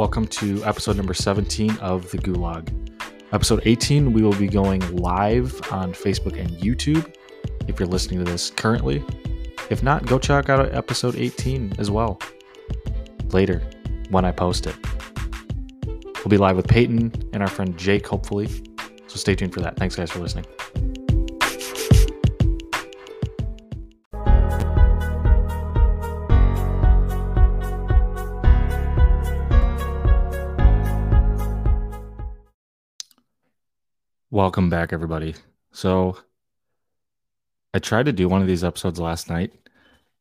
Welcome to episode number 17 of The Gulag. Episode 18, we will be going live on Facebook and YouTube if you're listening to this currently. If not, go check out episode 18 as well later when I post it. We'll be live with Peyton and our friend Jake, hopefully. So stay tuned for that. Thanks, guys, for listening. Welcome back, everybody. So, I tried to do one of these episodes last night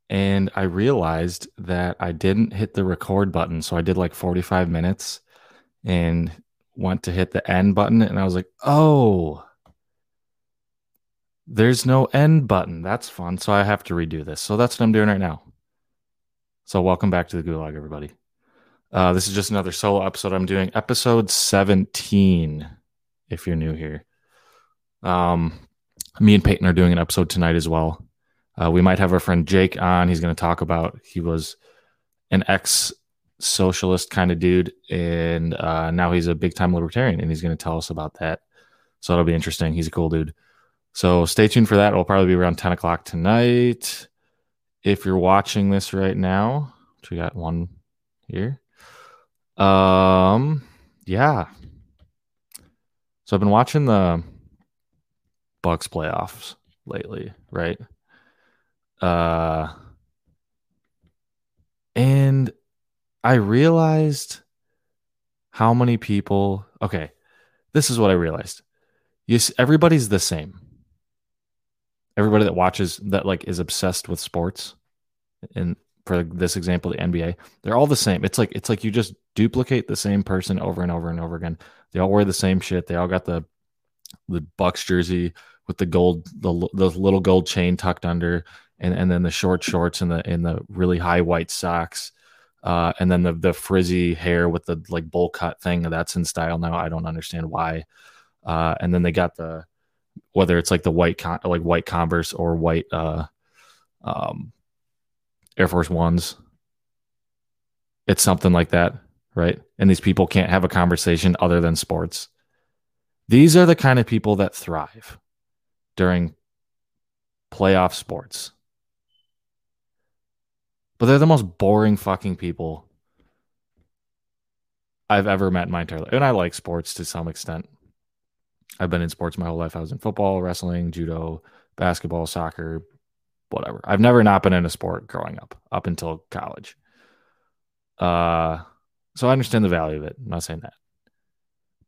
and I realized that I didn't hit the record button. So, I did like 45 minutes and went to hit the end button. And I was like, oh, there's no end button. That's fun. So, I have to redo this. So, that's what I'm doing right now. So, welcome back to the Gulag, everybody. Uh, this is just another solo episode. I'm doing episode 17 if you're new here. Um, me and Peyton are doing an episode tonight as well. Uh, we might have our friend Jake on. He's going to talk about he was an ex socialist kind of dude, and uh, now he's a big time libertarian, and he's going to tell us about that. So it'll be interesting. He's a cool dude. So stay tuned for that. It'll probably be around 10 o'clock tonight. If you're watching this right now, which we got one here. Um, yeah, so I've been watching the Bucks playoffs lately, right? Uh and I realized how many people okay, this is what I realized. Yes, everybody's the same. Everybody that watches that like is obsessed with sports and for this example, the NBA, they're all the same. It's like it's like you just duplicate the same person over and over and over again. They all wear the same shit. They all got the the Bucks jersey with the gold, the the little gold chain tucked under, and and then the short shorts and the and the really high white socks, uh, and then the the frizzy hair with the like bowl cut thing. That's in style now. I don't understand why. Uh, and then they got the whether it's like the white con- like white Converse or white uh, um, Air Force Ones. It's something like that right? And these people can't have a conversation other than sports. These are the kind of people that thrive during playoff sports. But they're the most boring fucking people I've ever met in my entire life. And I like sports to some extent. I've been in sports my whole life. I was in football, wrestling, judo, basketball, soccer, whatever. I've never not been in a sport growing up, up until college. Uh so I understand the value of it. I'm not saying that.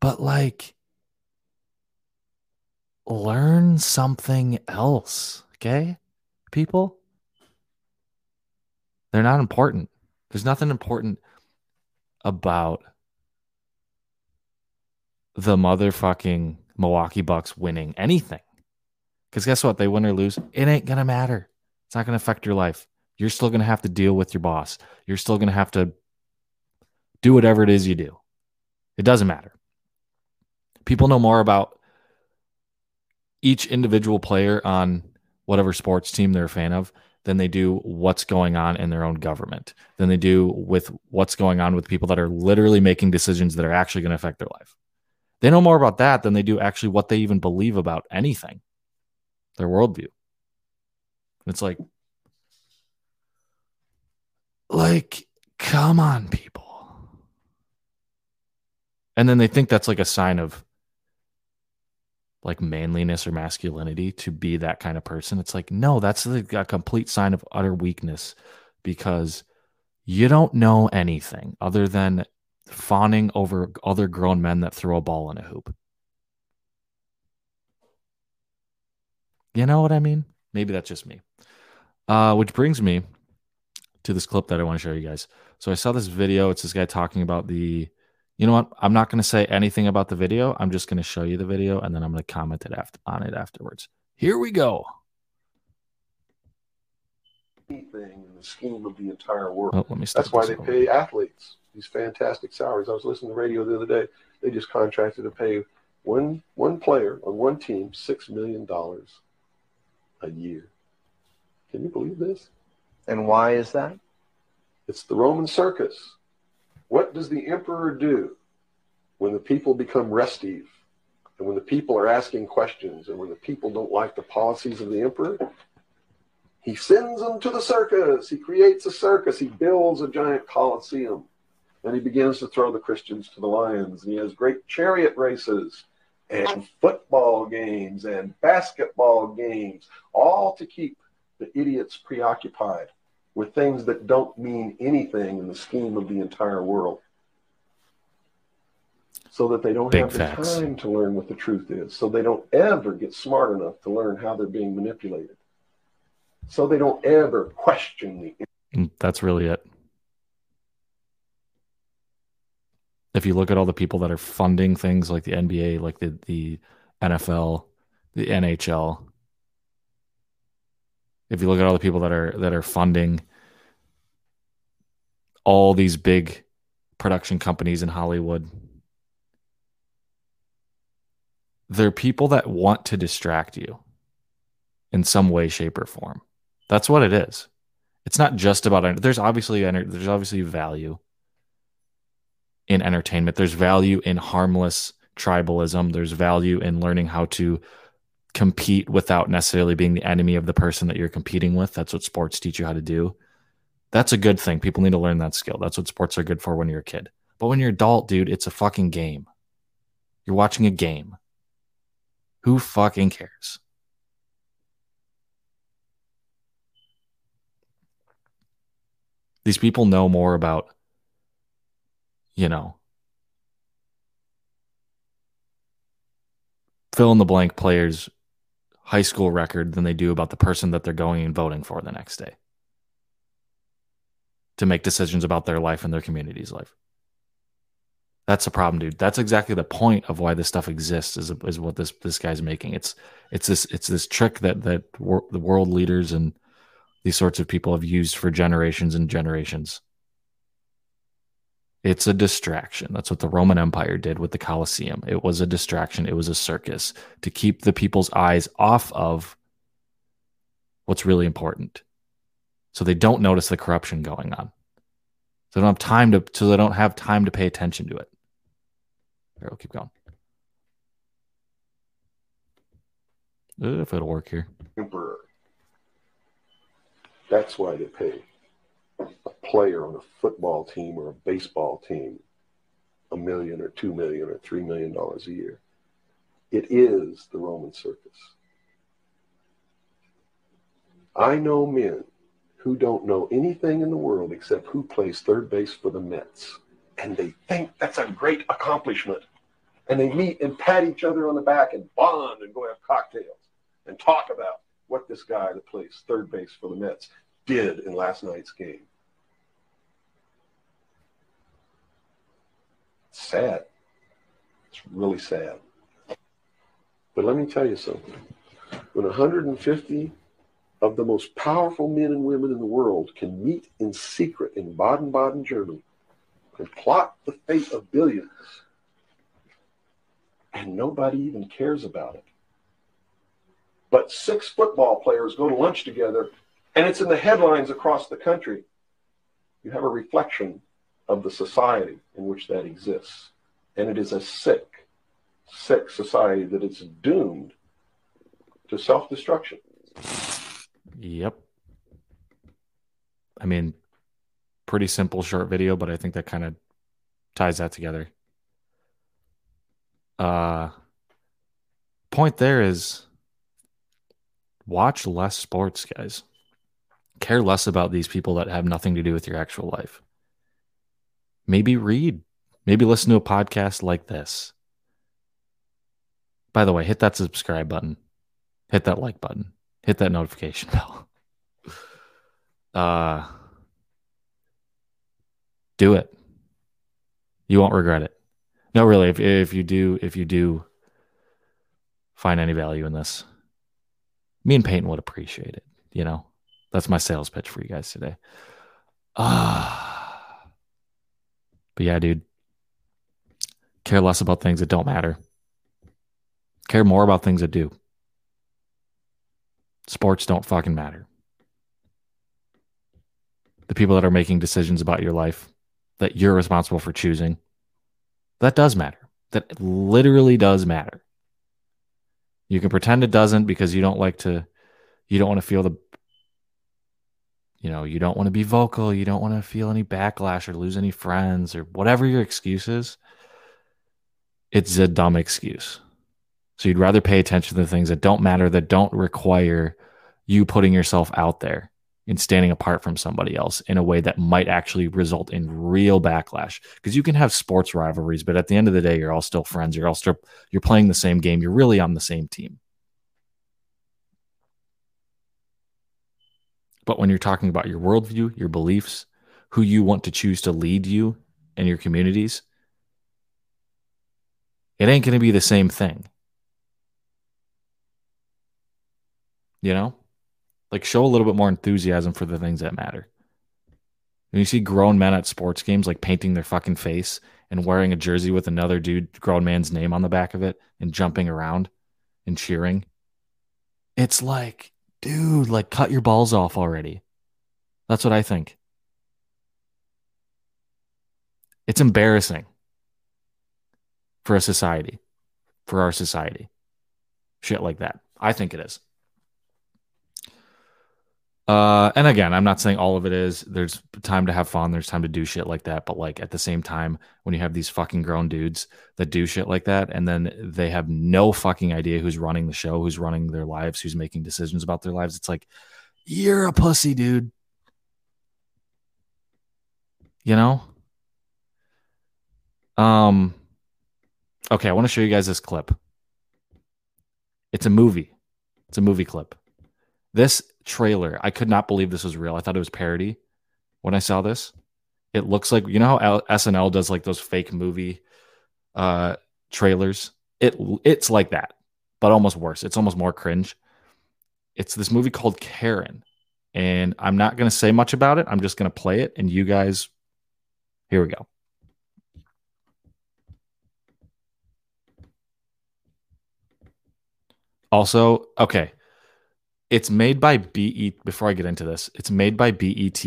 But like, learn something else, okay? People, they're not important. There's nothing important about the motherfucking Milwaukee Bucks winning anything. Because guess what? They win or lose, it ain't going to matter. It's not going to affect your life. You're still going to have to deal with your boss. You're still going to have to do whatever it is you do. It doesn't matter. People know more about each individual player on whatever sports team they're a fan of than they do what's going on in their own government, than they do with what's going on with people that are literally making decisions that are actually going to affect their life. They know more about that than they do actually what they even believe about anything, their worldview. It's like, like, come on, people and then they think that's like a sign of like manliness or masculinity to be that kind of person. It's like, no, that's a, a complete sign of utter weakness because you don't know anything other than fawning over other grown men that throw a ball in a hoop. You know what I mean? Maybe that's just me. Uh, which brings me to this clip that I want to show you guys. So I saw this video. It's this guy talking about the you know what? I'm not going to say anything about the video. I'm just going to show you the video and then I'm going to comment it after, on it afterwards. Here we go. Anything in the scheme of the entire world. Oh, let me That's why they over. pay athletes these fantastic salaries. I was listening to the radio the other day. They just contracted to pay one one player on one team six million dollars a year. Can you believe this? And why is that? It's the Roman circus. What does the emperor do when the people become restive and when the people are asking questions and when the people don't like the policies of the emperor? He sends them to the circus. He creates a circus. He builds a giant coliseum. And he begins to throw the Christians to the lions. And he has great chariot races and football games and basketball games, all to keep the idiots preoccupied with things that don't mean anything in the scheme of the entire world. So that they don't Big have facts. the time to learn what the truth is. So they don't ever get smart enough to learn how they're being manipulated. So they don't ever question the That's really it. If you look at all the people that are funding things like the NBA, like the, the NFL, the NHL, if you look at all the people that are that are funding all these big production companies in Hollywood, they're people that want to distract you in some way, shape, or form. That's what it is. It's not just about there's obviously there's obviously value in entertainment. There's value in harmless tribalism. There's value in learning how to compete without necessarily being the enemy of the person that you're competing with. That's what sports teach you how to do. That's a good thing. People need to learn that skill. That's what sports are good for when you're a kid. But when you're adult, dude, it's a fucking game. You're watching a game. Who fucking cares? These people know more about, you know, fill in the blank players' high school record than they do about the person that they're going and voting for the next day to make decisions about their life and their community's life. That's the problem, dude. That's exactly the point of why this stuff exists. Is is what this this guy's making. It's it's this it's this trick that that wor- the world leaders and these sorts of people have used for generations and generations. It's a distraction. That's what the Roman Empire did with the Colosseum. It was a distraction. It was a circus to keep the people's eyes off of what's really important. So they don't notice the corruption going on. So they don't have time to so they don't have time to pay attention to it. All right, we'll keep going. If it'll work here. emperor. That's why they pay player on a football team or a baseball team a million or two million or three million dollars a year. It is the Roman circus. I know men who don't know anything in the world except who plays third base for the Mets. And they think that's a great accomplishment. And they meet and pat each other on the back and bond and go have cocktails and talk about what this guy that plays third base for the Mets did in last night's game. Sad. It's really sad. But let me tell you something. When 150 of the most powerful men and women in the world can meet in secret in Baden Baden, Germany, and plot the fate of billions, and nobody even cares about it. But six football players go to lunch together, and it's in the headlines across the country. You have a reflection of the society in which that exists. And it is a sick, sick society that is doomed to self destruction. Yep. I mean, pretty simple short video, but I think that kind of ties that together. Uh point there is watch less sports, guys. Care less about these people that have nothing to do with your actual life. Maybe read, maybe listen to a podcast like this. By the way, hit that subscribe button. Hit that like button hit that notification bell. Uh do it. You won't regret it. No, really, if if you do if you do find any value in this, me and Peyton would appreciate it, you know. That's my sales pitch for you guys today. Ah. But yeah, dude. Care less about things that don't matter. Care more about things that do. Sports don't fucking matter. The people that are making decisions about your life that you're responsible for choosing. That does matter. That literally does matter. You can pretend it doesn't because you don't like to, you don't want to feel the, you know, you don't want to be vocal. You don't want to feel any backlash or lose any friends or whatever your excuse is. It's a dumb excuse. So you'd rather pay attention to the things that don't matter, that don't require you putting yourself out there and standing apart from somebody else in a way that might actually result in real backlash. Because you can have sports rivalries, but at the end of the day, you're all still friends. You're all still you're playing the same game. You're really on the same team. But when you're talking about your worldview, your beliefs, who you want to choose to lead you and your communities, it ain't going to be the same thing. You know? Like show a little bit more enthusiasm for the things that matter. When you see grown men at sports games like painting their fucking face and wearing a jersey with another dude, grown man's name on the back of it and jumping around and cheering, it's like, dude, like cut your balls off already. That's what I think. It's embarrassing for a society, for our society. Shit like that. I think it is. Uh, and again, I'm not saying all of it is. There's time to have fun. There's time to do shit like that. But like at the same time, when you have these fucking grown dudes that do shit like that, and then they have no fucking idea who's running the show, who's running their lives, who's making decisions about their lives, it's like, you're a pussy, dude. You know? Um. Okay, I want to show you guys this clip. It's a movie. It's a movie clip. This trailer, I could not believe this was real. I thought it was parody when I saw this. It looks like you know how SNL does like those fake movie uh trailers. It it's like that, but almost worse. It's almost more cringe. It's this movie called Karen, and I'm not going to say much about it. I'm just going to play it, and you guys, here we go. Also, okay, it's made by BET. Before I get into this, it's made by BET.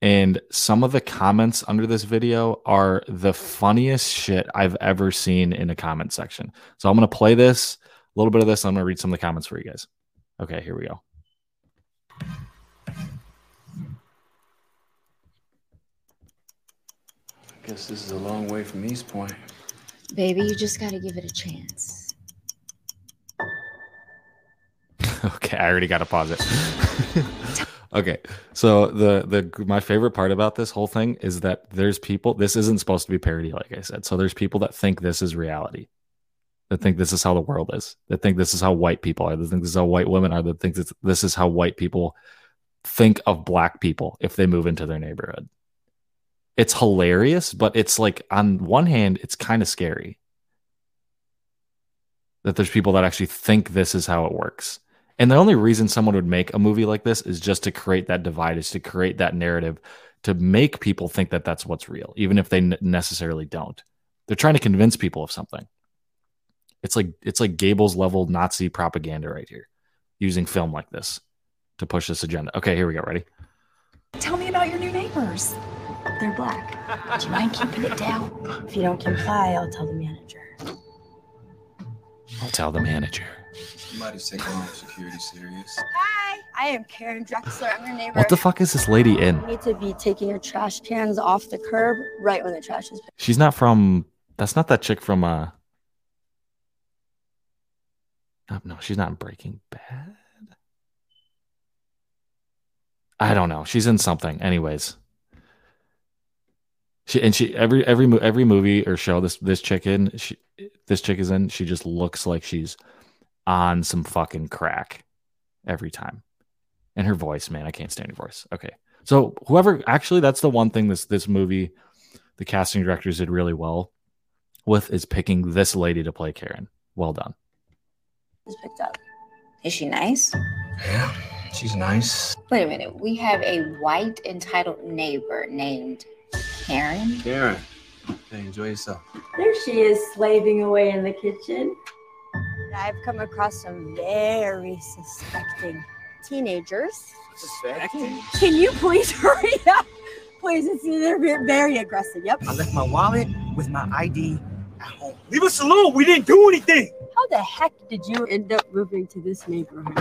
And some of the comments under this video are the funniest shit I've ever seen in a comment section. So I'm going to play this, a little bit of this. I'm going to read some of the comments for you guys. Okay, here we go. I guess this is a long way from East Point. Baby, you just got to give it a chance. okay, I already got to pause it. okay, so the the my favorite part about this whole thing is that there's people. This isn't supposed to be parody, like I said. So there's people that think this is reality, that think this is how the world is, that think this is how white people are, that think this is how white women are, that think this, this is how white people think of black people if they move into their neighborhood. It's hilarious, but it's like on one hand, it's kind of scary that there's people that actually think this is how it works. And the only reason someone would make a movie like this is just to create that divide, is to create that narrative, to make people think that that's what's real, even if they necessarily don't. They're trying to convince people of something. It's like it's like Goebbels level Nazi propaganda right here, using film like this to push this agenda. Okay, here we go. Ready? Tell me about your new neighbors. They're black. Do you mind keeping it down? If you don't comply, I'll tell the manager. I'll tell the manager. Somebody's taking home security serious. Hi, I am Karen Drexler. I'm your neighbor. What the fuck is this lady in? You need to be taking your trash cans off the curb right when the trash is. She's not from. That's not that chick from. uh No, no, she's not in Breaking Bad. I don't know. She's in something. Anyways, she and she every every every movie or show this this chick in she this chick is in. She just looks like she's on some fucking crack every time. And her voice, man, I can't stand her voice. Okay. So whoever actually that's the one thing this this movie, the casting directors did really well with is picking this lady to play Karen. Well done. Is picked up. Is she nice? Yeah, she's nice. Wait a minute. We have a white entitled neighbor named Karen. Karen, hey, enjoy yourself. There she is, slaving away in the kitchen. I've come across some very suspecting teenagers. Suspecting? Can you please hurry up? please. It's, they're very aggressive. Yep. I left my wallet with my ID at home. Leave us alone. We didn't do anything. How the heck did you end up moving to this neighborhood?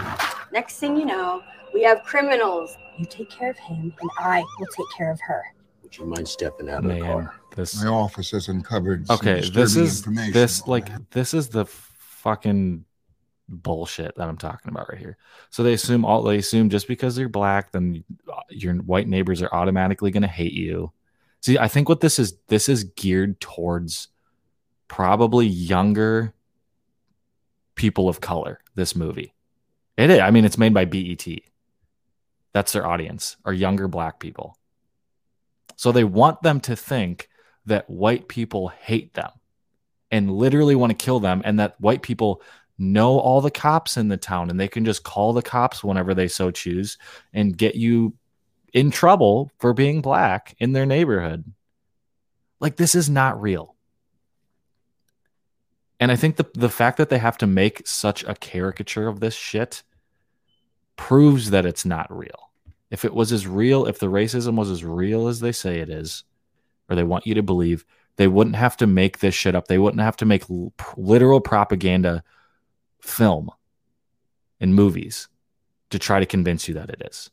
Next thing you know, we have criminals. You take care of him, and I will take care of her. Would you mind stepping out of the car? this My office has uncovered some okay. This disturbing is information this on like that. this is the fucking bullshit that I'm talking about right here. So they assume all they assume just because you're black, then your white neighbors are automatically going to hate you. See, I think what this is this is geared towards probably younger people of color. This movie, it is. I mean, it's made by BET. That's their audience, are younger black people. So they want them to think that white people hate them and literally want to kill them, and that white people know all the cops in the town and they can just call the cops whenever they so choose and get you in trouble for being black in their neighborhood. Like, this is not real. And I think the, the fact that they have to make such a caricature of this shit proves that it's not real. If it was as real, if the racism was as real as they say it is, or they want you to believe, they wouldn't have to make this shit up. They wouldn't have to make l- literal propaganda film and movies to try to convince you that it is.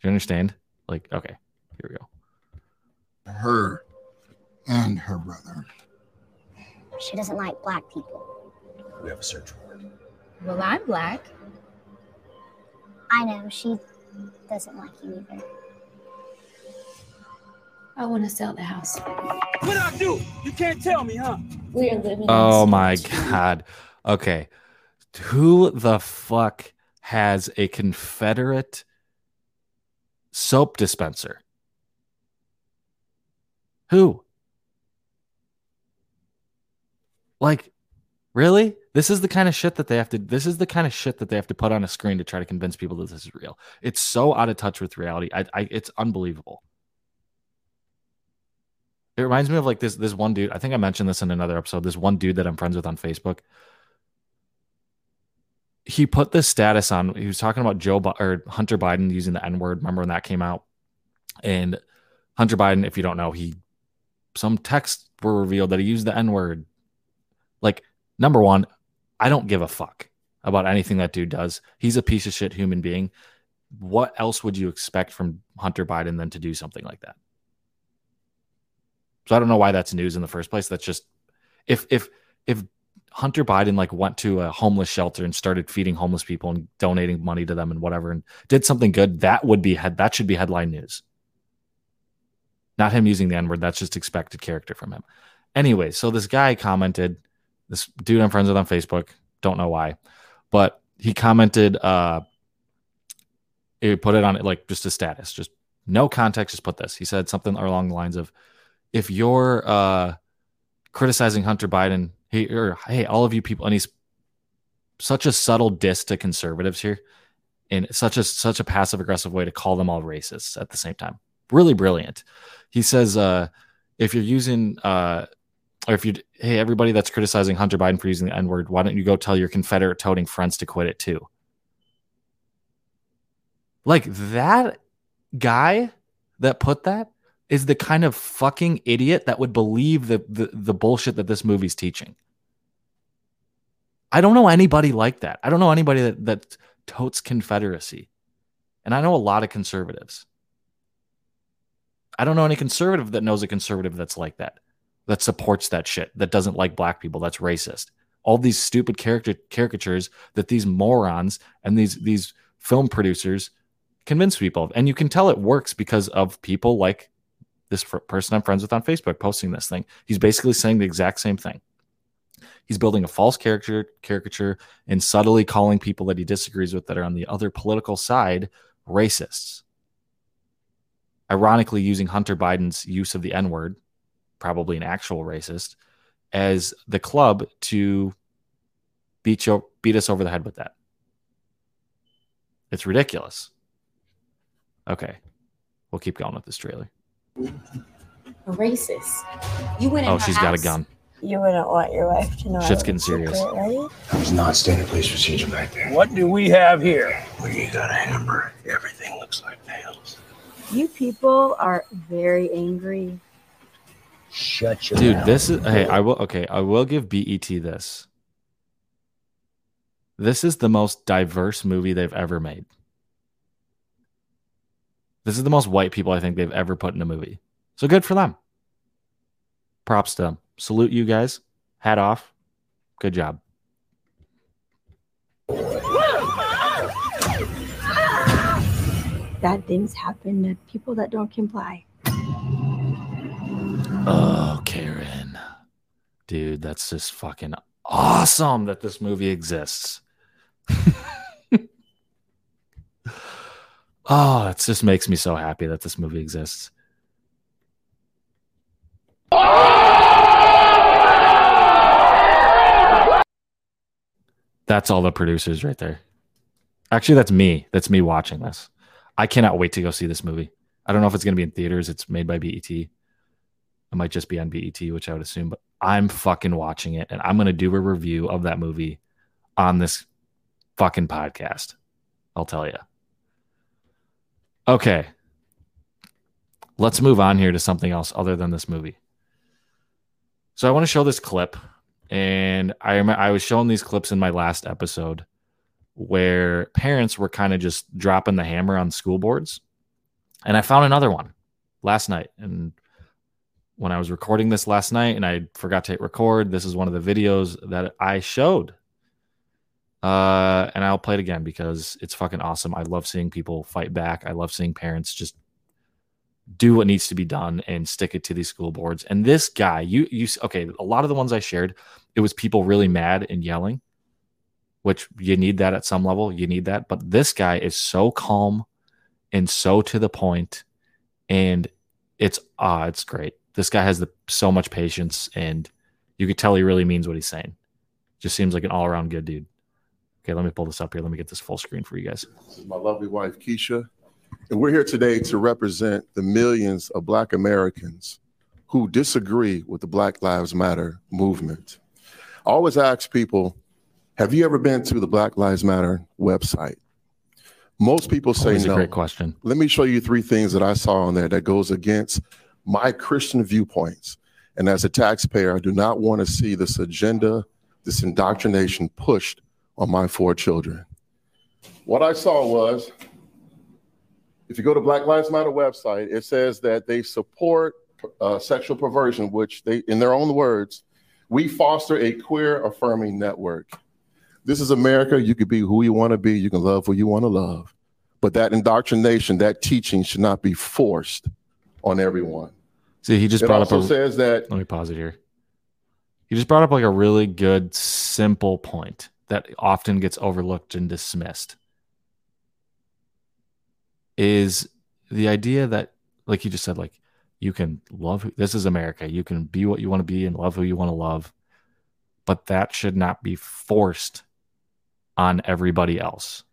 Do you understand? Like, okay, here we go. her and her brother. She doesn't like black people. We have a search warrant. Well, I'm black. I know she doesn't like you either. I want to sell the house. What did I do? You can't tell me, huh? We are living. Oh in my god. Okay. Who the fuck has a Confederate soap dispenser? Who? Like, really? This is the kind of shit that they have to this is the kind of shit that they have to put on a screen to try to convince people that this is real. It's so out of touch with reality. I, I it's unbelievable. It reminds me of like this this one dude. I think I mentioned this in another episode. This one dude that I'm friends with on Facebook. He put this status on. He was talking about Joe or Hunter Biden using the N word. Remember when that came out? And Hunter Biden, if you don't know, he some texts were revealed that he used the N word. Like number one, I don't give a fuck about anything that dude does. He's a piece of shit human being. What else would you expect from Hunter Biden than to do something like that? So I don't know why that's news in the first place. That's just if if if Hunter Biden like went to a homeless shelter and started feeding homeless people and donating money to them and whatever and did something good, that would be head that should be headline news. Not him using the N-word. That's just expected character from him. Anyway, so this guy commented, this dude I'm friends with on Facebook, don't know why, but he commented uh he put it on like just a status, just no context, just put this. He said something along the lines of if you're uh, criticizing Hunter Biden, hey, or hey, all of you people, and he's such a subtle diss to conservatives here, and such a such a passive aggressive way to call them all racists at the same time. Really brilliant. He says, uh, if you're using, uh, or if you, hey, everybody that's criticizing Hunter Biden for using the N word, why don't you go tell your Confederate toting friends to quit it too? Like that guy that put that is the kind of fucking idiot that would believe the, the the bullshit that this movie's teaching. I don't know anybody like that. I don't know anybody that that totes Confederacy. And I know a lot of conservatives. I don't know any conservative that knows a conservative that's like that, that supports that shit, that doesn't like black people, that's racist. All these stupid character caricatures that these morons and these these film producers convince people of. And you can tell it works because of people like this fr- person I'm friends with on Facebook posting this thing. He's basically saying the exact same thing. He's building a false caricature, caricature and subtly calling people that he disagrees with that are on the other political side racists. Ironically, using Hunter Biden's use of the N word, probably an actual racist, as the club to beat you, beat us over the head with that. It's ridiculous. Okay, we'll keep going with this trailer. A racist. You went in Oh, her she's got a house. gun. You wouldn't want your wife to know. Shit's getting was serious. secret, right? That was not standard police procedure back there. What do we have here? When you got a hammer, everything looks like nails. You people are very angry. Shut your Dude, mouth. this is hey, I will okay, I will give BET this. This is the most diverse movie they've ever made. This is the most white people I think they've ever put in a movie. So good for them. Props to them. Salute you guys. Hat off. Good job. Bad things happen to people that don't comply. Oh, Karen. Dude, that's just fucking awesome that this movie exists. oh, it just makes me so happy that this movie exists. That's all the producers right there. Actually, that's me. That's me watching this. I cannot wait to go see this movie. I don't know if it's going to be in theaters. It's made by BET. It might just be on BET, which I would assume, but I'm fucking watching it and I'm going to do a review of that movie on this fucking podcast. I'll tell you. Okay. Let's move on here to something else other than this movie. So I want to show this clip and I I was showing these clips in my last episode where parents were kind of just dropping the hammer on school boards. And I found another one last night and when I was recording this last night and I forgot to hit record, this is one of the videos that I showed. Uh, and I'll play it again because it's fucking awesome. I love seeing people fight back. I love seeing parents just do what needs to be done and stick it to these school boards. And this guy, you you okay, a lot of the ones I shared, it was people really mad and yelling, which you need that at some level. You need that. But this guy is so calm and so to the point and it's ah, it's great. This guy has the, so much patience and you could tell he really means what he's saying. Just seems like an all-around good dude. Okay, let me pull this up here. Let me get this full screen for you guys. This is my lovely wife, Keisha. And we're here today to represent the millions of Black Americans who disagree with the Black Lives Matter movement. I always ask people, have you ever been to the Black Lives Matter website? Most people say Always a no. great question. Let me show you three things that I saw on there that goes against my Christian viewpoints. And as a taxpayer, I do not want to see this agenda, this indoctrination pushed on my four children. What I saw was if you go to Black Lives Matter website, it says that they support uh, sexual perversion, which they, in their own words, we foster a queer affirming network. This is America. You can be who you want to be. You can love who you want to love. But that indoctrination, that teaching should not be forced on everyone. See, he just It brought up also a, says that let me pause it here. He just brought up like a really good, simple point that often gets overlooked and dismissed. Is the idea that, like you just said, like you can love this is America. You can be what you want to be and love who you want to love, but that should not be forced on everybody else.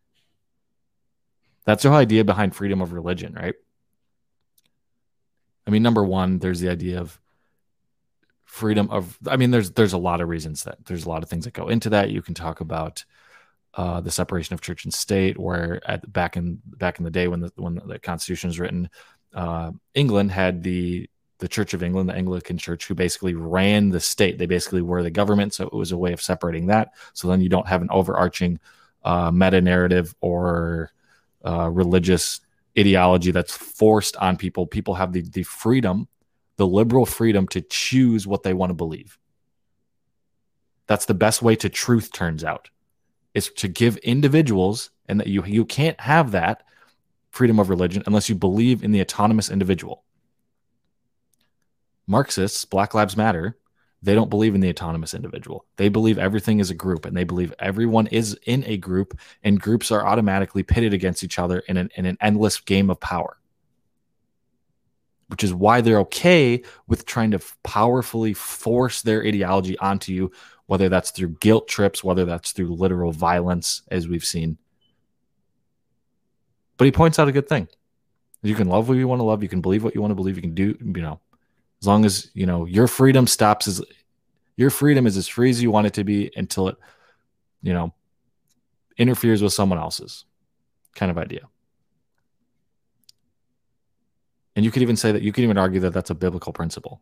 That's the whole idea behind freedom of religion, right? I mean, number one, there's the idea of freedom of. I mean, there's there's a lot of reasons that there's a lot of things that go into that. You can talk about uh, the separation of church and state, where at back in back in the day when the when the Constitution was written, uh, England had the the Church of England, the Anglican Church, who basically ran the state. They basically were the government, so it was a way of separating that. So then you don't have an overarching uh, meta narrative or uh, religious ideology that's forced on people. People have the the freedom, the liberal freedom to choose what they want to believe. That's the best way to truth. Turns out, is to give individuals, and that you you can't have that freedom of religion unless you believe in the autonomous individual. Marxists, Black Lives Matter, they don't believe in the autonomous individual. They believe everything is a group and they believe everyone is in a group and groups are automatically pitted against each other in an, in an endless game of power. Which is why they're okay with trying to powerfully force their ideology onto you, whether that's through guilt trips, whether that's through literal violence, as we've seen. But he points out a good thing. You can love what you want to love. You can believe what you want to believe. You can do, you know, as long as you know your freedom stops as your freedom is as free as you want it to be until it you know interferes with someone else's kind of idea And you could even say that you could even argue that that's a biblical principle.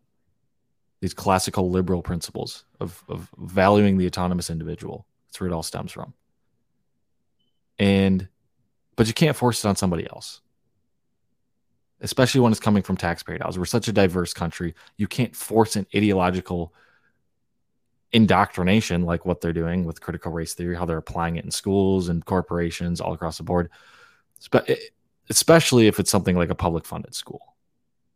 These classical liberal principles of, of valuing the autonomous individual. That's where it all stems from. And, but you can't force it on somebody else, especially when it's coming from taxpayer dollars. We're such a diverse country. You can't force an ideological indoctrination like what they're doing with critical race theory, how they're applying it in schools and corporations all across the board, especially if it's something like a public funded school.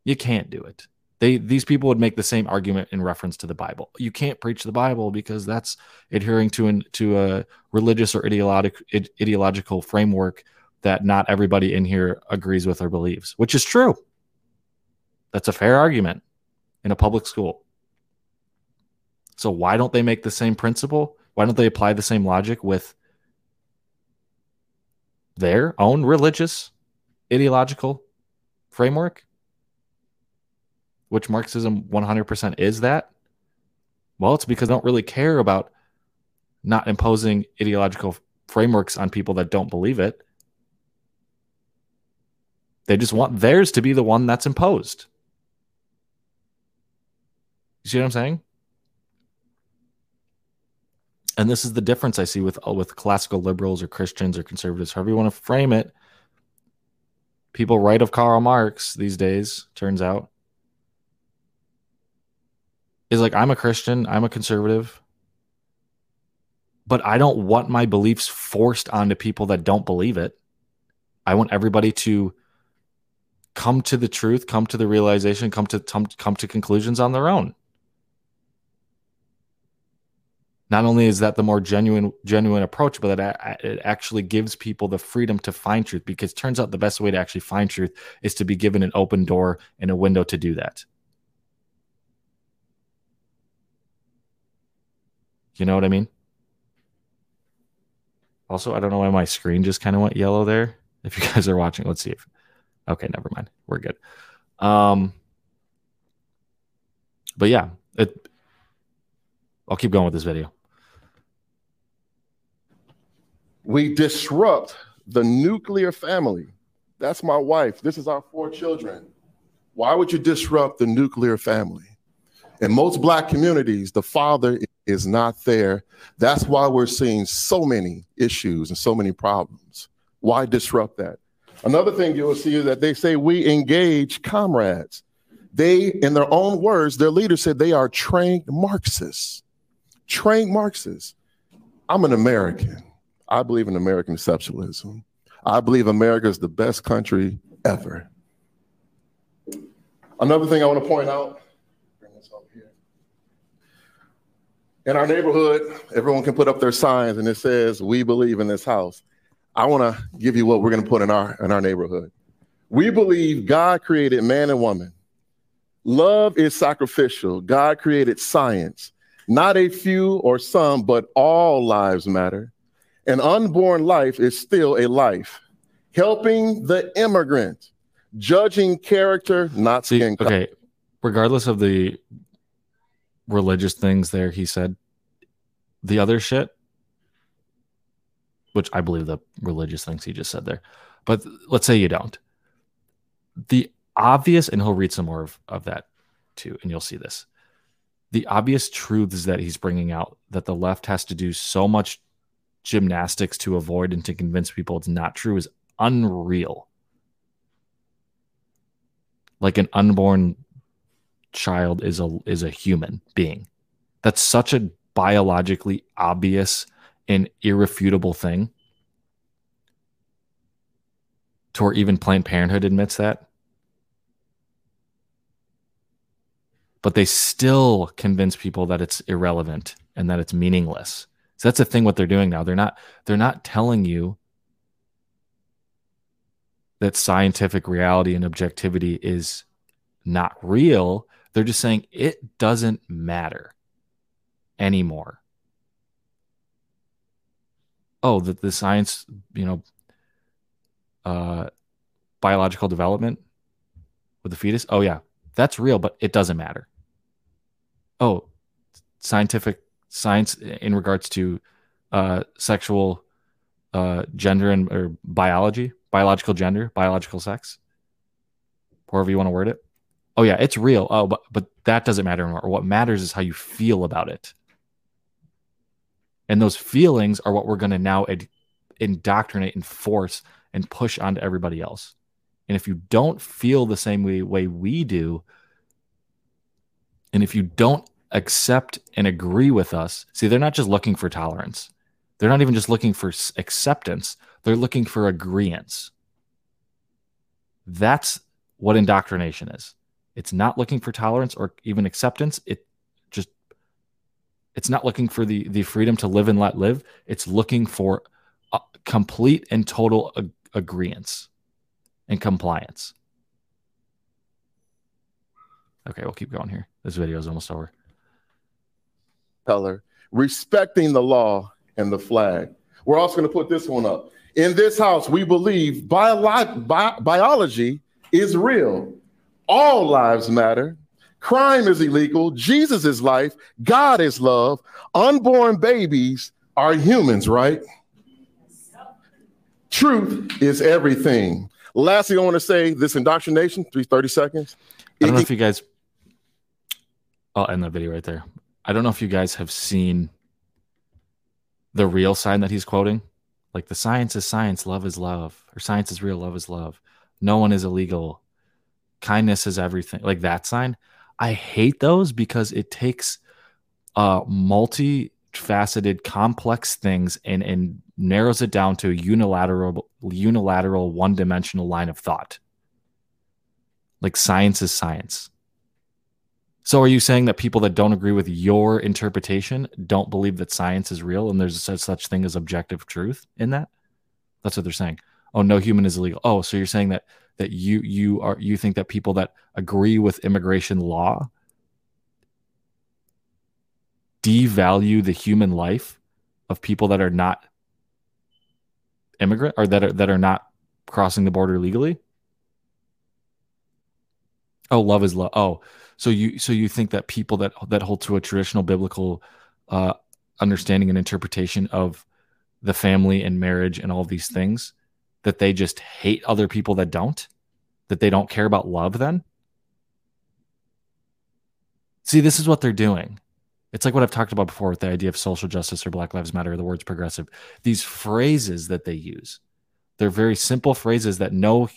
You can't do it. They these people would make the same argument in reference to the Bible. You can't preach the Bible because that's adhering to an to a religious or ideologic ideological framework that not everybody in here agrees with or believes, which is true. That's a fair argument in a public school. So why don't they make the same principle? Why don't they apply the same logic with their own religious ideological framework? Which Marxism 100% is that? Well, it's because they don't really care about not imposing ideological frameworks on people that don't believe it. They just want theirs to be the one that's imposed. You see what I'm saying? and this is the difference I see with with classical liberals or Christians or conservatives, however you want to frame it. People write of Karl Marx these days, turns out, is like I'm a Christian, I'm a conservative, but I don't want my beliefs forced onto people that don't believe it. I want everybody to come to the truth, come to the realization, come to come, come to conclusions on their own not only is that the more genuine genuine approach but it, it actually gives people the freedom to find truth because turns out the best way to actually find truth is to be given an open door and a window to do that. You know what i mean? Also i don't know why my screen just kind of went yellow there. If you guys are watching let's see if okay never mind. We're good. Um but yeah it I'll keep going with this video. We disrupt the nuclear family. That's my wife. This is our four children. Why would you disrupt the nuclear family? In most black communities, the father is not there. That's why we're seeing so many issues and so many problems. Why disrupt that? Another thing you will see is that they say we engage comrades. They, in their own words, their leader said they are trained Marxists. Trained Marxists. I'm an American. I believe in American exceptionalism. I believe America is the best country ever. Another thing I want to point out in our neighborhood, everyone can put up their signs and it says, We believe in this house. I want to give you what we're going to put in our, in our neighborhood. We believe God created man and woman. Love is sacrificial. God created science. Not a few or some, but all lives matter. An unborn life is still a life. Helping the immigrant, judging character, not See, skin color. Okay, regardless of the religious things there, he said the other shit, which I believe the religious things he just said there, but let's say you don't. The obvious, and he'll read some more of, of that too, and you'll see this. The obvious truths that he's bringing out that the left has to do so much gymnastics to avoid and to convince people it's not true is unreal. Like an unborn child is a is a human being. That's such a biologically obvious and irrefutable thing. To where even Planned Parenthood admits that. But they still convince people that it's irrelevant and that it's meaningless. So that's the thing what they're doing now. They're not they're not telling you that scientific reality and objectivity is not real. They're just saying it doesn't matter anymore. Oh, the, the science, you know, uh, biological development with the fetus. Oh, yeah, that's real, but it doesn't matter. Oh, scientific science in regards to uh, sexual uh, gender and or biology, biological gender, biological sex. however you want to word it. Oh yeah, it's real. Oh, but but that doesn't matter anymore. What matters is how you feel about it. And those feelings are what we're going to now indoctrinate and force and push onto everybody else. And if you don't feel the same way, way we do, and if you don't accept and agree with us, see, they're not just looking for tolerance. They're not even just looking for acceptance. They're looking for agreeance. That's what indoctrination is. It's not looking for tolerance or even acceptance. It just it's not looking for the the freedom to live and let live. It's looking for complete and total ag- agreement and compliance. Okay, we'll keep going here. This video is almost over. Color, respecting the law and the flag. We're also going to put this one up. In this house, we believe bio- bi- biology is real. All lives matter. Crime is illegal. Jesus is life. God is love. Unborn babies are humans, right? Truth is everything. Lastly, I want to say this indoctrination, 30 seconds. I don't know if you guys, I'll end the video right there. I don't know if you guys have seen the real sign that he's quoting. Like the science is science, love is love, or science is real, love is love. No one is illegal. Kindness is everything. Like that sign. I hate those because it takes uh multi-faceted, complex things and and narrows it down to a unilateral, unilateral, one-dimensional line of thought. Like science is science. So are you saying that people that don't agree with your interpretation don't believe that science is real and there's such such thing as objective truth in that? That's what they're saying. Oh, no human is illegal. Oh, so you're saying that that you you are you think that people that agree with immigration law devalue the human life of people that are not immigrant or that are that are not crossing the border legally? Oh, love is love. Oh, so you so you think that people that that hold to a traditional biblical uh, understanding and interpretation of the family and marriage and all these things that they just hate other people that don't? That they don't care about love then? See this is what they're doing. It's like what i've talked about before with the idea of social justice or black lives matter or the words progressive. These phrases that they use they're very simple phrases that no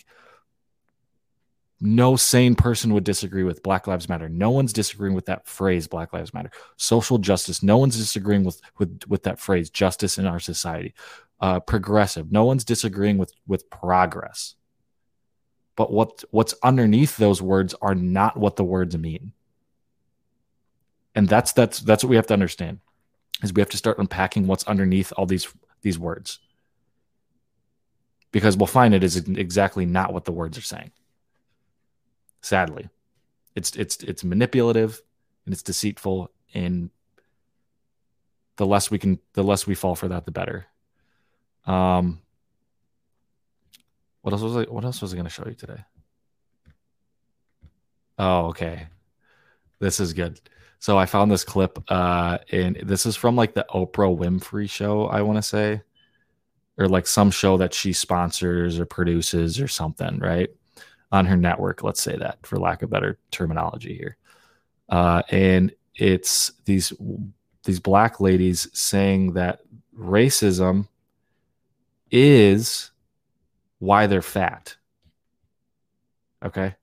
no sane person would disagree with black lives matter. No one's disagreeing with that phrase black lives matter. Social justice no one's disagreeing with with with that phrase justice in our society. Uh, progressive no one's disagreeing with with progress. But what what's underneath those words are not what the words mean. And that's that's that's what we have to understand is we have to start unpacking what's underneath all these these words. Because we'll find it is exactly not what the words are saying sadly. It's it's it's manipulative and it's deceitful and the less we can the less we fall for that the better. Um what else was I what else was I going to show you today? Oh okay. This is good. So i found this clip uh and this is from like the oprah winfrey show i want to say or like some show that she sponsors or produces or something right on her network. Let's say that for lack of better terminology here. Uh, and it's these these black ladies saying that racism is why they're fat. Okay.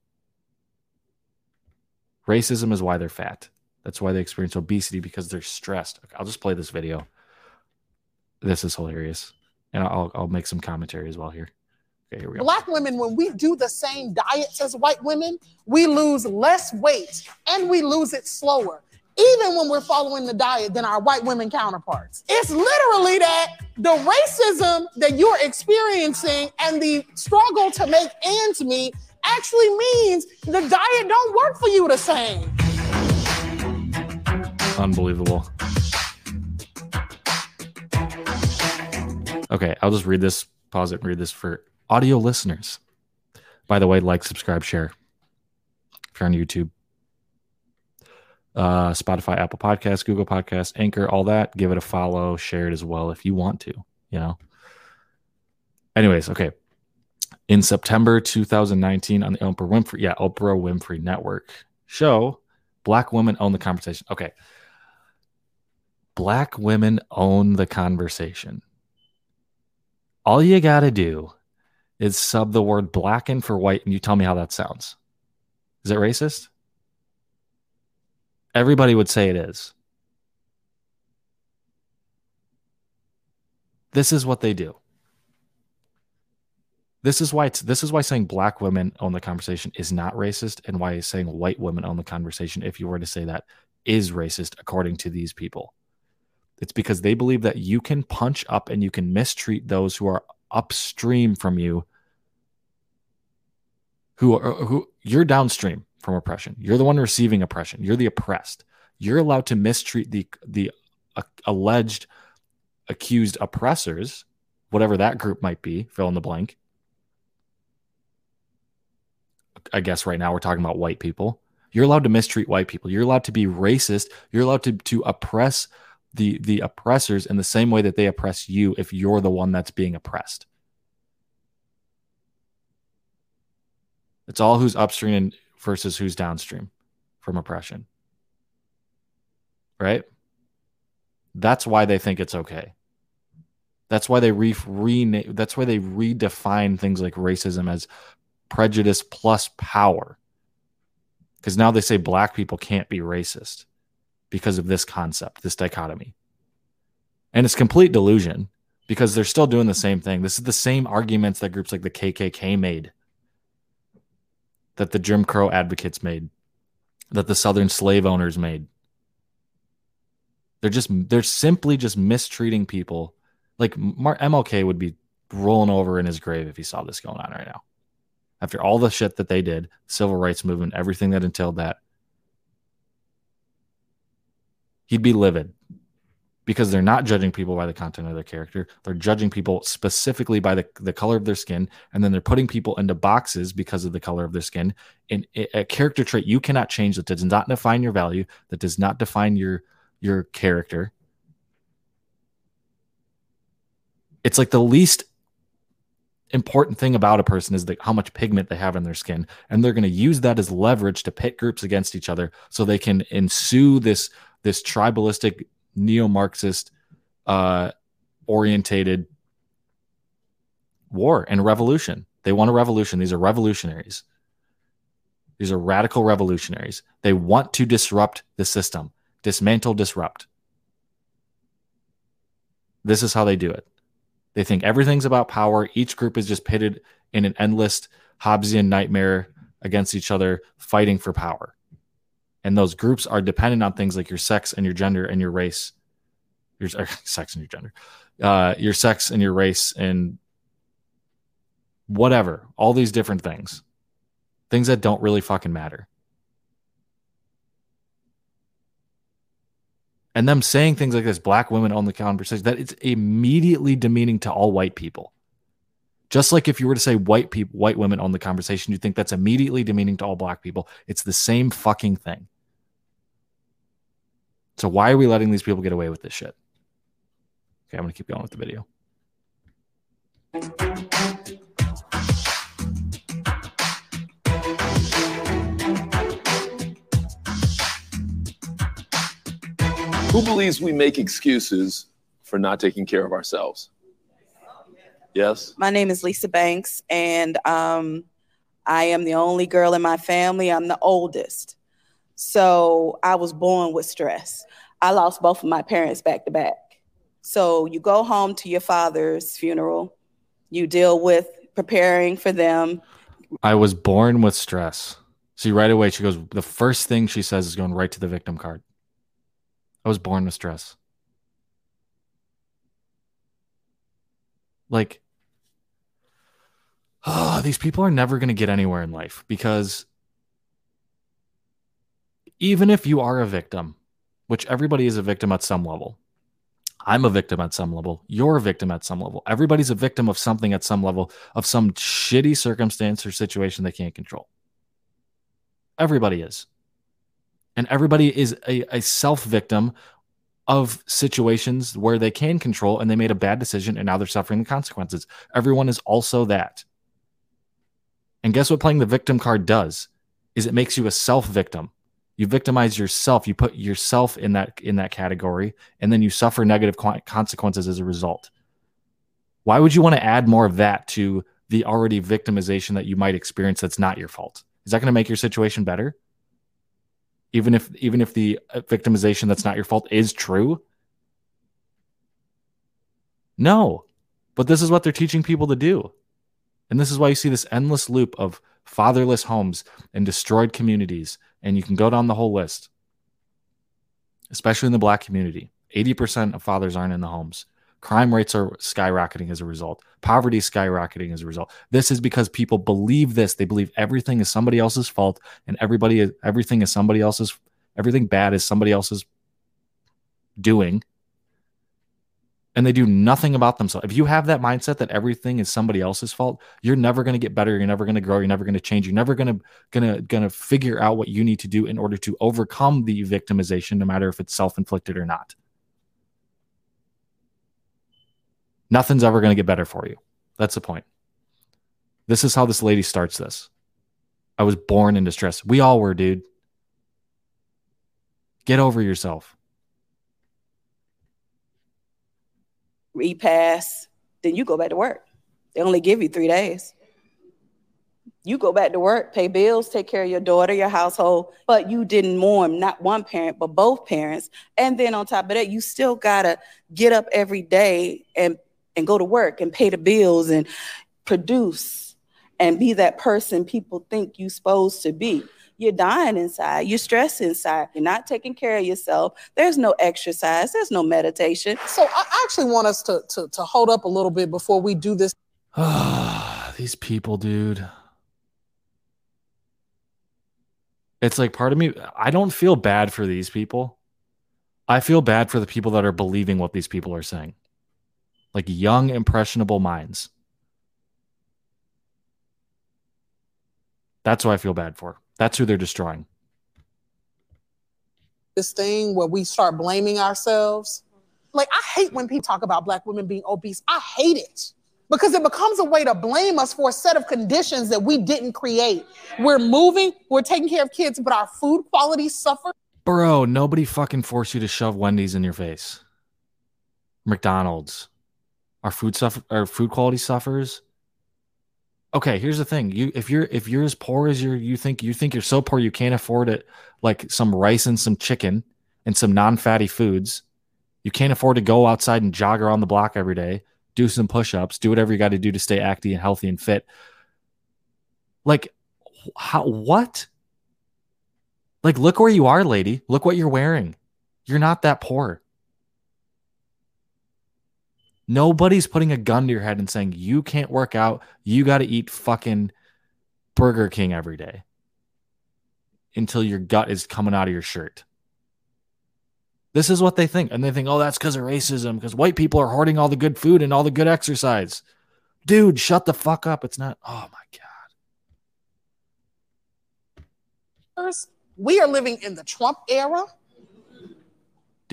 Racism is why they're fat. That's why they experience obesity because they're stressed. Okay, I'll just play this video. This is hilarious. And I'll, I'll make some commentary as well here. Okay, here we go. Black women, when we do the same diets as white women, we lose less weight and we lose it slower, even when we're following the diet than our white women counterparts. It's literally that the racism that you're experiencing and the struggle to make ends meet actually means the diet don't work for you the same. Unbelievable. Okay, I'll just read this, pause it, and read this for audio listeners. By the way, like, subscribe, share. If you're on YouTube, uh, Spotify, Apple Podcasts, Google Podcasts, Anchor, all that, give it a follow, share it as well if you want to, you know. Anyways, okay. in September 2019 on the Oprah Winfrey, yeah, Oprah Winfrey Network show, black women own the conversation. Okay. Black women own the conversation. All you got to do is sub the word black in for white and you tell me how that sounds. Is it racist? Everybody would say it is. This is what they do. This is why this is why saying black women own the conversation is not racist, and why saying white women own the conversation, if you were to say that, is racist according to these people. It's because they believe that you can punch up and you can mistreat those who are upstream from you, who are who you're downstream from oppression. You're the one receiving oppression. You're the oppressed. You're allowed to mistreat the the uh, alleged accused oppressors, whatever that group might be, fill in the blank. I guess right now we're talking about white people. You're allowed to mistreat white people. You're allowed to be racist. You're allowed to to oppress the the oppressors in the same way that they oppress you if you're the one that's being oppressed. It's all who's upstream versus who's downstream from oppression. Right? That's why they think it's okay. That's why they re, re that's why they redefine things like racism as prejudice plus power. Because now they say black people can't be racist because of this concept, this dichotomy. And it's complete delusion because they're still doing the same thing. This is the same arguments that groups like the KKK made, that the Jim Crow advocates made, that the Southern slave owners made. They're just they're simply just mistreating people. Like MLK would be rolling over in his grave if he saw this going on right now. After all the shit that they did, civil rights movement, everything that entailed that, he'd be livid because they're not judging people by the content of their character. They're judging people specifically by the, the color of their skin. And then they're putting people into boxes because of the color of their skin. And a character trait you cannot change that does not define your value, that does not define your your character. It's like the least important thing about a person is the, how much pigment they have in their skin. And they're going to use that as leverage to pit groups against each other so they can ensue this, this tribalistic, neo Marxist uh, orientated war and revolution. They want a revolution. These are revolutionaries. These are radical revolutionaries. They want to disrupt the system dismantle, disrupt. This is how they do it. They think everything's about power. Each group is just pitted in an endless Hobbesian nightmare against each other, fighting for power. And those groups are dependent on things like your sex and your gender and your race, your sex and your gender, uh, your sex and your race and whatever, all these different things, things that don't really fucking matter. and them saying things like this black women own the conversation that it's immediately demeaning to all white people. Just like if you were to say white people white women own the conversation you think that's immediately demeaning to all black people. It's the same fucking thing so why are we letting these people get away with this shit okay i'm gonna keep going with the video Who believes we make excuses for not taking care of ourselves? Yes. My name is Lisa Banks, and um, I am the only girl in my family. I'm the oldest. So I was born with stress. I lost both of my parents back to back. So you go home to your father's funeral, you deal with preparing for them. I was born with stress. See, right away, she goes, the first thing she says is going right to the victim card. I was born with stress. Like, oh, these people are never going to get anywhere in life because even if you are a victim, which everybody is a victim at some level, I'm a victim at some level. You're a victim at some level. Everybody's a victim of something at some level, of some shitty circumstance or situation they can't control. Everybody is and everybody is a, a self victim of situations where they can control and they made a bad decision and now they're suffering the consequences. Everyone is also that. And guess what playing the victim card does? Is it makes you a self victim. You victimize yourself. You put yourself in that in that category, and then you suffer negative consequences as a result. Why would you want to add more of that to the already victimization that you might experience that's not your fault? Is that going to make your situation better? Even if even if the uh, victimization that's not your fault is true? No. But this is what they're teaching people to do. And this is why you see this endless loop of fatherless homes and destroyed communities. And you can go down the whole list, especially in the black community. 80% of fathers aren't in the homes. Crime rates are skyrocketing as a result. Poverty skyrocketing as a result. This is because people believe this. They believe everything is somebody else's fault and everybody everything is somebody else's everything bad is somebody else's doing and they do nothing about themselves. If you have that mindset that everything is somebody else's fault, you're never going to get better. You're never going to grow. You're never going to change. You're never going to going to going to figure out what you need to do in order to overcome the victimization, no matter if it's self inflicted or not. Nothing's ever going to get better for you. That's the point. This is how this lady starts this. I was born in distress. We all were, dude. Get over yourself. Repass, then you go back to work. They only give you three days. You go back to work, pay bills, take care of your daughter, your household, but you didn't mourn not one parent, but both parents. And then on top of that, you still gotta get up every day and and go to work and pay the bills and produce and be that person people think you're supposed to be. You're dying inside. You're stressed inside. You're not taking care of yourself. There's no exercise. There's no meditation. So I actually want us to to, to hold up a little bit before we do this. These people, dude. It's like part of me, I don't feel bad for these people. I feel bad for the people that are believing what these people are saying. Like young, impressionable minds. That's what I feel bad for. That's who they're destroying. This thing where we start blaming ourselves. Like, I hate when people talk about black women being obese. I hate it because it becomes a way to blame us for a set of conditions that we didn't create. We're moving, we're taking care of kids, but our food quality suffers. Bro, nobody fucking forced you to shove Wendy's in your face. McDonald's. Our food suffer our food quality suffers okay here's the thing. You if you're if you're as poor as you're you think you think you're so poor you can't afford it like some rice and some chicken and some non-fatty foods you can't afford to go outside and jog around the block every day do some push-ups do whatever you got to do to stay active and healthy and fit. Like how what? Like look where you are lady. Look what you're wearing. You're not that poor Nobody's putting a gun to your head and saying you can't work out. You got to eat fucking Burger King every day until your gut is coming out of your shirt. This is what they think. And they think, oh, that's because of racism, because white people are hoarding all the good food and all the good exercise. Dude, shut the fuck up. It's not, oh my God. We are living in the Trump era.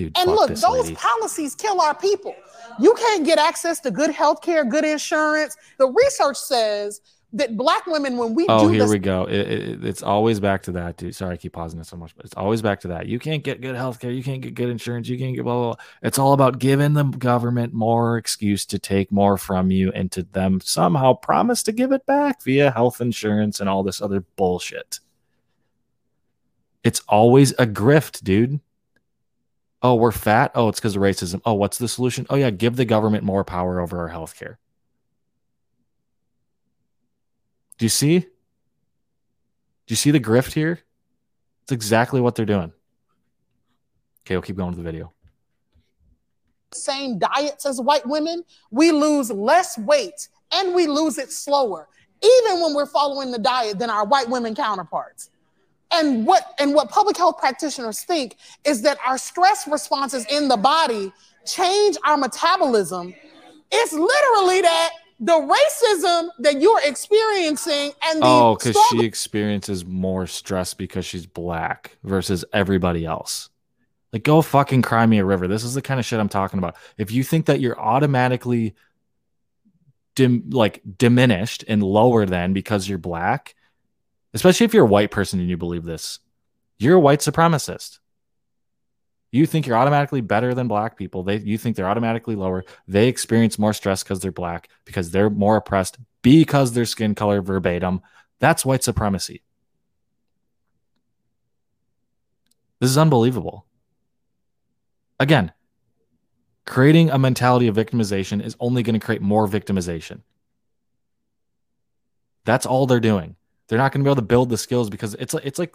Dude, and look, those lady. policies kill our people. You can't get access to good health care, good insurance. The research says that black women, when we Oh, do here this, we go. It, it, it's always back to that, dude. Sorry, I keep pausing it so much, but it's always back to that. You can't get good health care. You can't get good insurance. You can't get blah, blah, blah. It's all about giving the government more excuse to take more from you and to them somehow promise to give it back via health insurance and all this other bullshit. It's always a grift, dude. Oh, we're fat. Oh, it's because of racism. Oh, what's the solution? Oh, yeah, give the government more power over our healthcare. Do you see? Do you see the grift here? It's exactly what they're doing. Okay, we'll keep going to the video. same diets as white women, we lose less weight and we lose it slower, even when we're following the diet than our white women counterparts. And what and what public health practitioners think is that our stress responses in the body change our metabolism. It's literally that the racism that you're experiencing and the Oh, because struggle- she experiences more stress because she's black versus everybody else. Like, go fucking cry me a river. This is the kind of shit I'm talking about. If you think that you're automatically dim, like diminished and lower than because you're black, especially if you're a white person and you believe this, you're a white supremacist. You think you're automatically better than black people. They you think they're automatically lower. They experience more stress because they're black, because they're more oppressed, because their skin color verbatim. That's white supremacy. This is unbelievable. Again, creating a mentality of victimization is only going to create more victimization. That's all they're doing. They're not going to be able to build the skills because it's it's like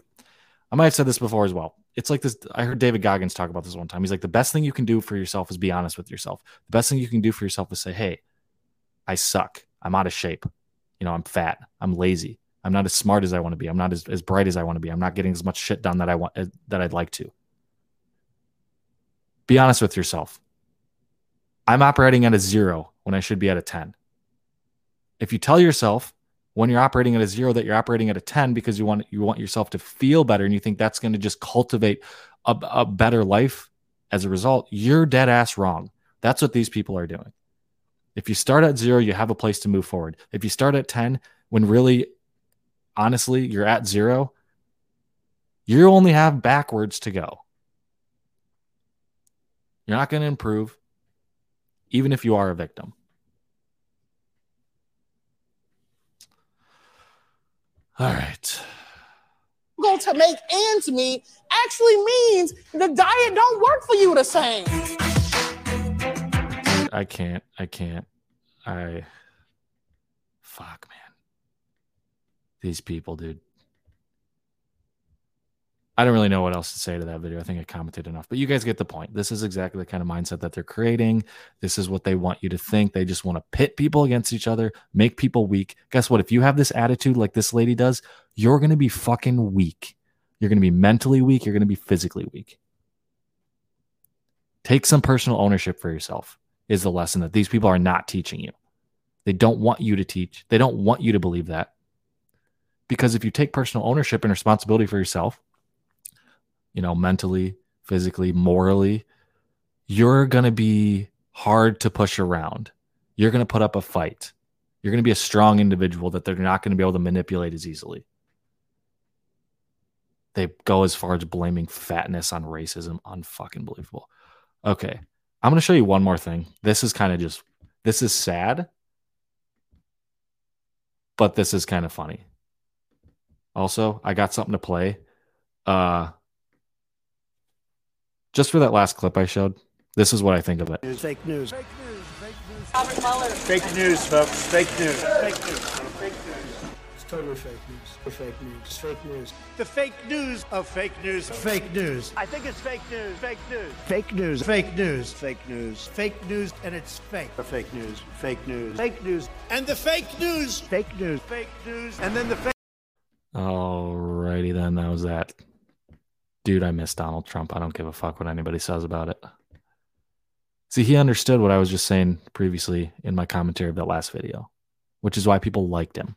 I might have said this before as well. It's like this. I heard David Goggins talk about this one time. He's like, the best thing you can do for yourself is be honest with yourself. The best thing you can do for yourself is say, hey, I suck. I'm out of shape. You know, I'm fat. I'm lazy. I'm not as smart as I want to be. I'm not as, as bright as I want to be. I'm not getting as much shit done that I want eh, that I'd like to. Be honest with yourself. I'm operating at a zero when I should be at a 10. If you tell yourself when you're operating at a zero that you're operating at a 10 because you want you want yourself to feel better and you think that's going to just cultivate a, a better life as a result, you're dead ass wrong. That's what these people are doing. If you start at zero, you have a place to move forward. If you start at 10, when really, honestly, you're at zero, you only have backwards to go. You're not going to improve, even if you are a victim. All right. Go to make ends meet actually means the diet don't work for you the same. I can't. I can't. I. Fuck, man. These people, dude. I don't really know what else to say to that video. I think I commented enough, but you guys get the point. This is exactly the kind of mindset that they're creating. This is what they want you to think. They just want to pit people against each other, make people weak. Guess what? If you have this attitude like this lady does, you're going to be fucking weak. You're going to be mentally weak. You're going to be physically weak. Take some personal ownership for yourself, is the lesson that these people are not teaching you. They don't want you to teach, they don't want you to believe that. Because if you take personal ownership and responsibility for yourself, you know, mentally, physically, morally, you're going to be hard to push around. You're going to put up a fight. You're going to be a strong individual that they're not going to be able to manipulate as easily. They go as far as blaming fatness on racism. Unfucking believable. Okay. I'm going to show you one more thing. This is kind of just, this is sad, but this is kind of funny. Also, I got something to play. Uh, just for that last clip I showed, this is what I think of it. Fake news. Fake news. Fake news, folks. Fake news. Fake news. Fake news. It's totally fake news. Fake news. It's fake news. The fake news of fake news. Fake news. I think it's fake news. Fake news. Fake news. Fake news. Fake news. Fake news, and it's fake. Fake news. Fake news. Fake news. And the fake news. Fake news. Fake news. And then the fake. Alrighty then, that was that. Dude, I miss Donald Trump. I don't give a fuck what anybody says about it. See, he understood what I was just saying previously in my commentary of that last video, which is why people liked him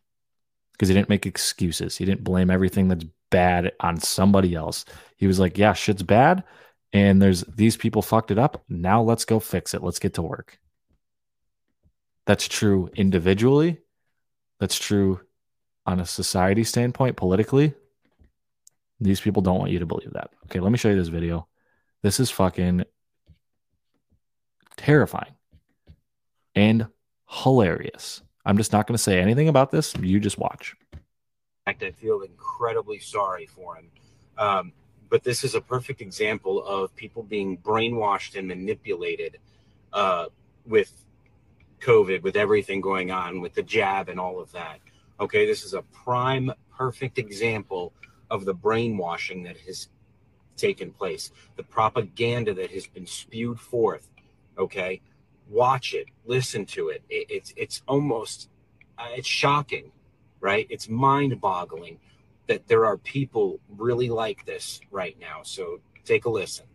because he didn't make excuses. He didn't blame everything that's bad on somebody else. He was like, yeah, shit's bad. And there's these people fucked it up. Now let's go fix it. Let's get to work. That's true individually. That's true on a society standpoint, politically. These people don't want you to believe that. Okay, let me show you this video. This is fucking terrifying and hilarious. I'm just not going to say anything about this. You just watch. I feel incredibly sorry for him. Um, but this is a perfect example of people being brainwashed and manipulated uh, with COVID, with everything going on, with the jab and all of that. Okay, this is a prime, perfect example of the brainwashing that has taken place, the propaganda that has been spewed forth. Okay, watch it, listen to it. it it's it's almost uh, it's shocking, right? It's mind-boggling that there are people really like this right now. So take a listen.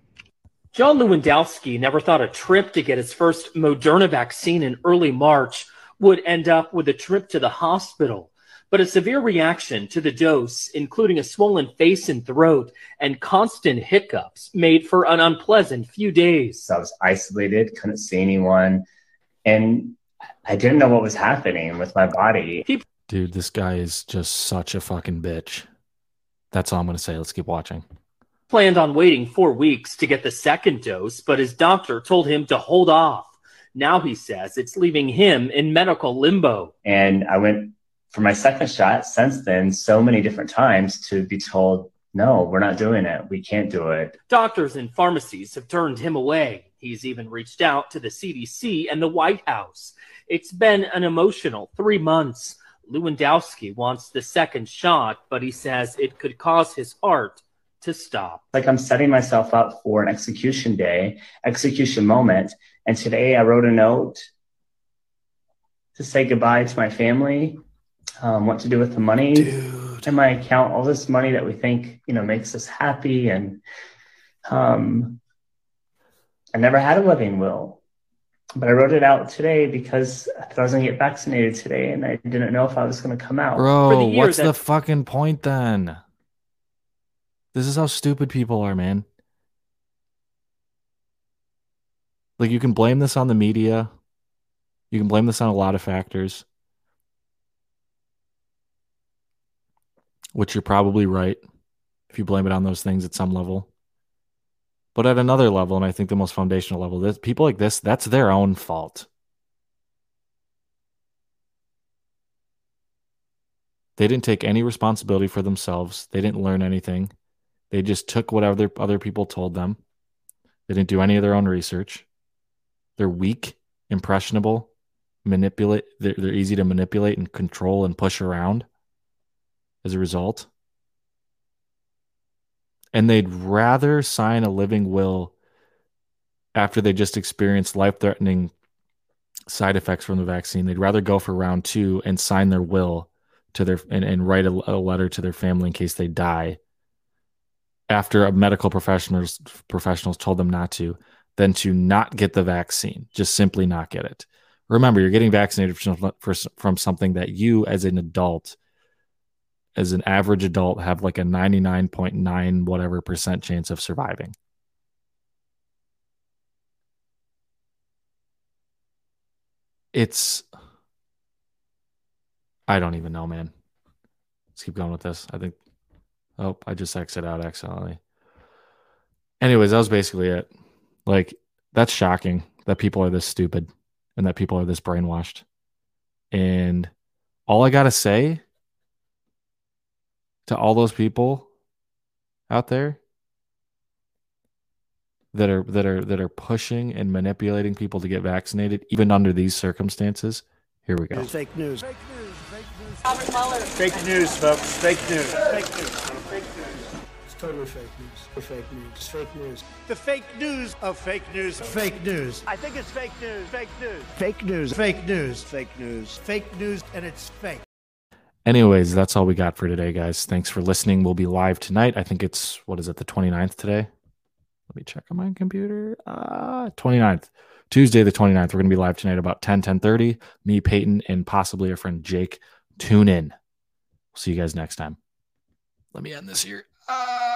John Lewandowski never thought a trip to get his first Moderna vaccine in early March would end up with a trip to the hospital but a severe reaction to the dose, including a swollen face and throat and constant hiccups, made for an unpleasant few days. So I was isolated, couldn't see anyone. And I didn't know what was happening with my body. Dude, this guy is just such a fucking bitch. That's all I'm going to say. Let's keep watching. Planned on waiting four weeks to get the second dose, but his doctor told him to hold off. Now he says it's leaving him in medical limbo. And I went for my second shot since then so many different times to be told, no, we're not doing it. We can't do it. Doctors and pharmacies have turned him away. He's even reached out to the CDC and the White House. It's been an emotional three months. Lewandowski wants the second shot, but he says it could cause his heart to stop. Like I'm setting myself up for an execution day, execution moment. And today I wrote a note to say goodbye to my family, um, what to do with the money Dude. in my account, all this money that we think, you know, makes us happy. And um, I never had a living will but I wrote it out today because I thought I was going to get vaccinated today and I didn't know if I was going to come out. Bro, what's that... the fucking point then? This is how stupid people are, man. Like, you can blame this on the media, you can blame this on a lot of factors, which you're probably right if you blame it on those things at some level. But at another level, and I think the most foundational level, this, people like this, that's their own fault. They didn't take any responsibility for themselves. They didn't learn anything. They just took whatever other people told them. They didn't do any of their own research. They're weak, impressionable, manipulate. They're, they're easy to manipulate and control and push around as a result and they'd rather sign a living will after they just experienced life threatening side effects from the vaccine. They'd rather go for round two and sign their will to their and, and write a, a letter to their family in case they die after a medical professionals professionals told them not to than to not get the vaccine just simply not get it remember you're getting vaccinated from, something that you as an adult as an average adult have like a 99.9 whatever percent chance of surviving. It's I don't even know, man. Let's keep going with this. I think oh, I just exit out accidentally. Anyways, that was basically it. Like that's shocking that people are this stupid and that people are this brainwashed. And all I got to say to all those people out there that are that are that are pushing and manipulating people to get vaccinated even under these circumstances here we go fake news fake news fake news fake news folks fake news fake news fake news it's totally fake news fake news it's fake news the fake news of fake news fake news i think it's fake news fake news fake news fake news fake news fake news and it's fake Anyways, that's all we got for today, guys. Thanks for listening. We'll be live tonight. I think it's, what is it, the 29th today? Let me check on my computer. Uh, 29th. Tuesday, the 29th. We're going to be live tonight about 10, 10 30. Me, Peyton, and possibly our friend Jake. Tune in. We'll see you guys next time. Let me end this here. Uh...